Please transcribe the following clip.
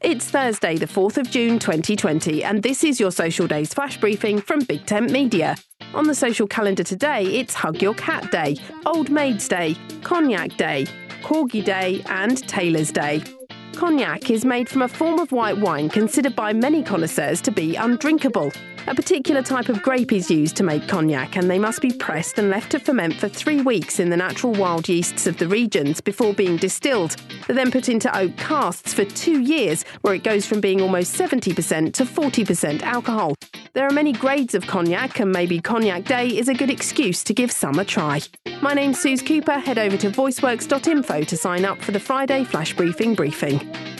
It's Thursday, the 4th of June 2020, and this is your Social Days flash briefing from Big Tent Media. On the social calendar today, it's Hug Your Cat Day, Old Maid's Day, Cognac Day, Corgi Day, and Taylor's Day. Cognac is made from a form of white wine considered by many connoisseurs to be undrinkable. A particular type of grape is used to make cognac, and they must be pressed and left to ferment for three weeks in the natural wild yeasts of the regions before being distilled. They're then put into oak casks for two years, where it goes from being almost 70% to 40% alcohol. There are many grades of cognac, and maybe Cognac Day is a good excuse to give some a try. My name's Suze Cooper. Head over to voiceworks.info to sign up for the Friday Flash Briefing briefing.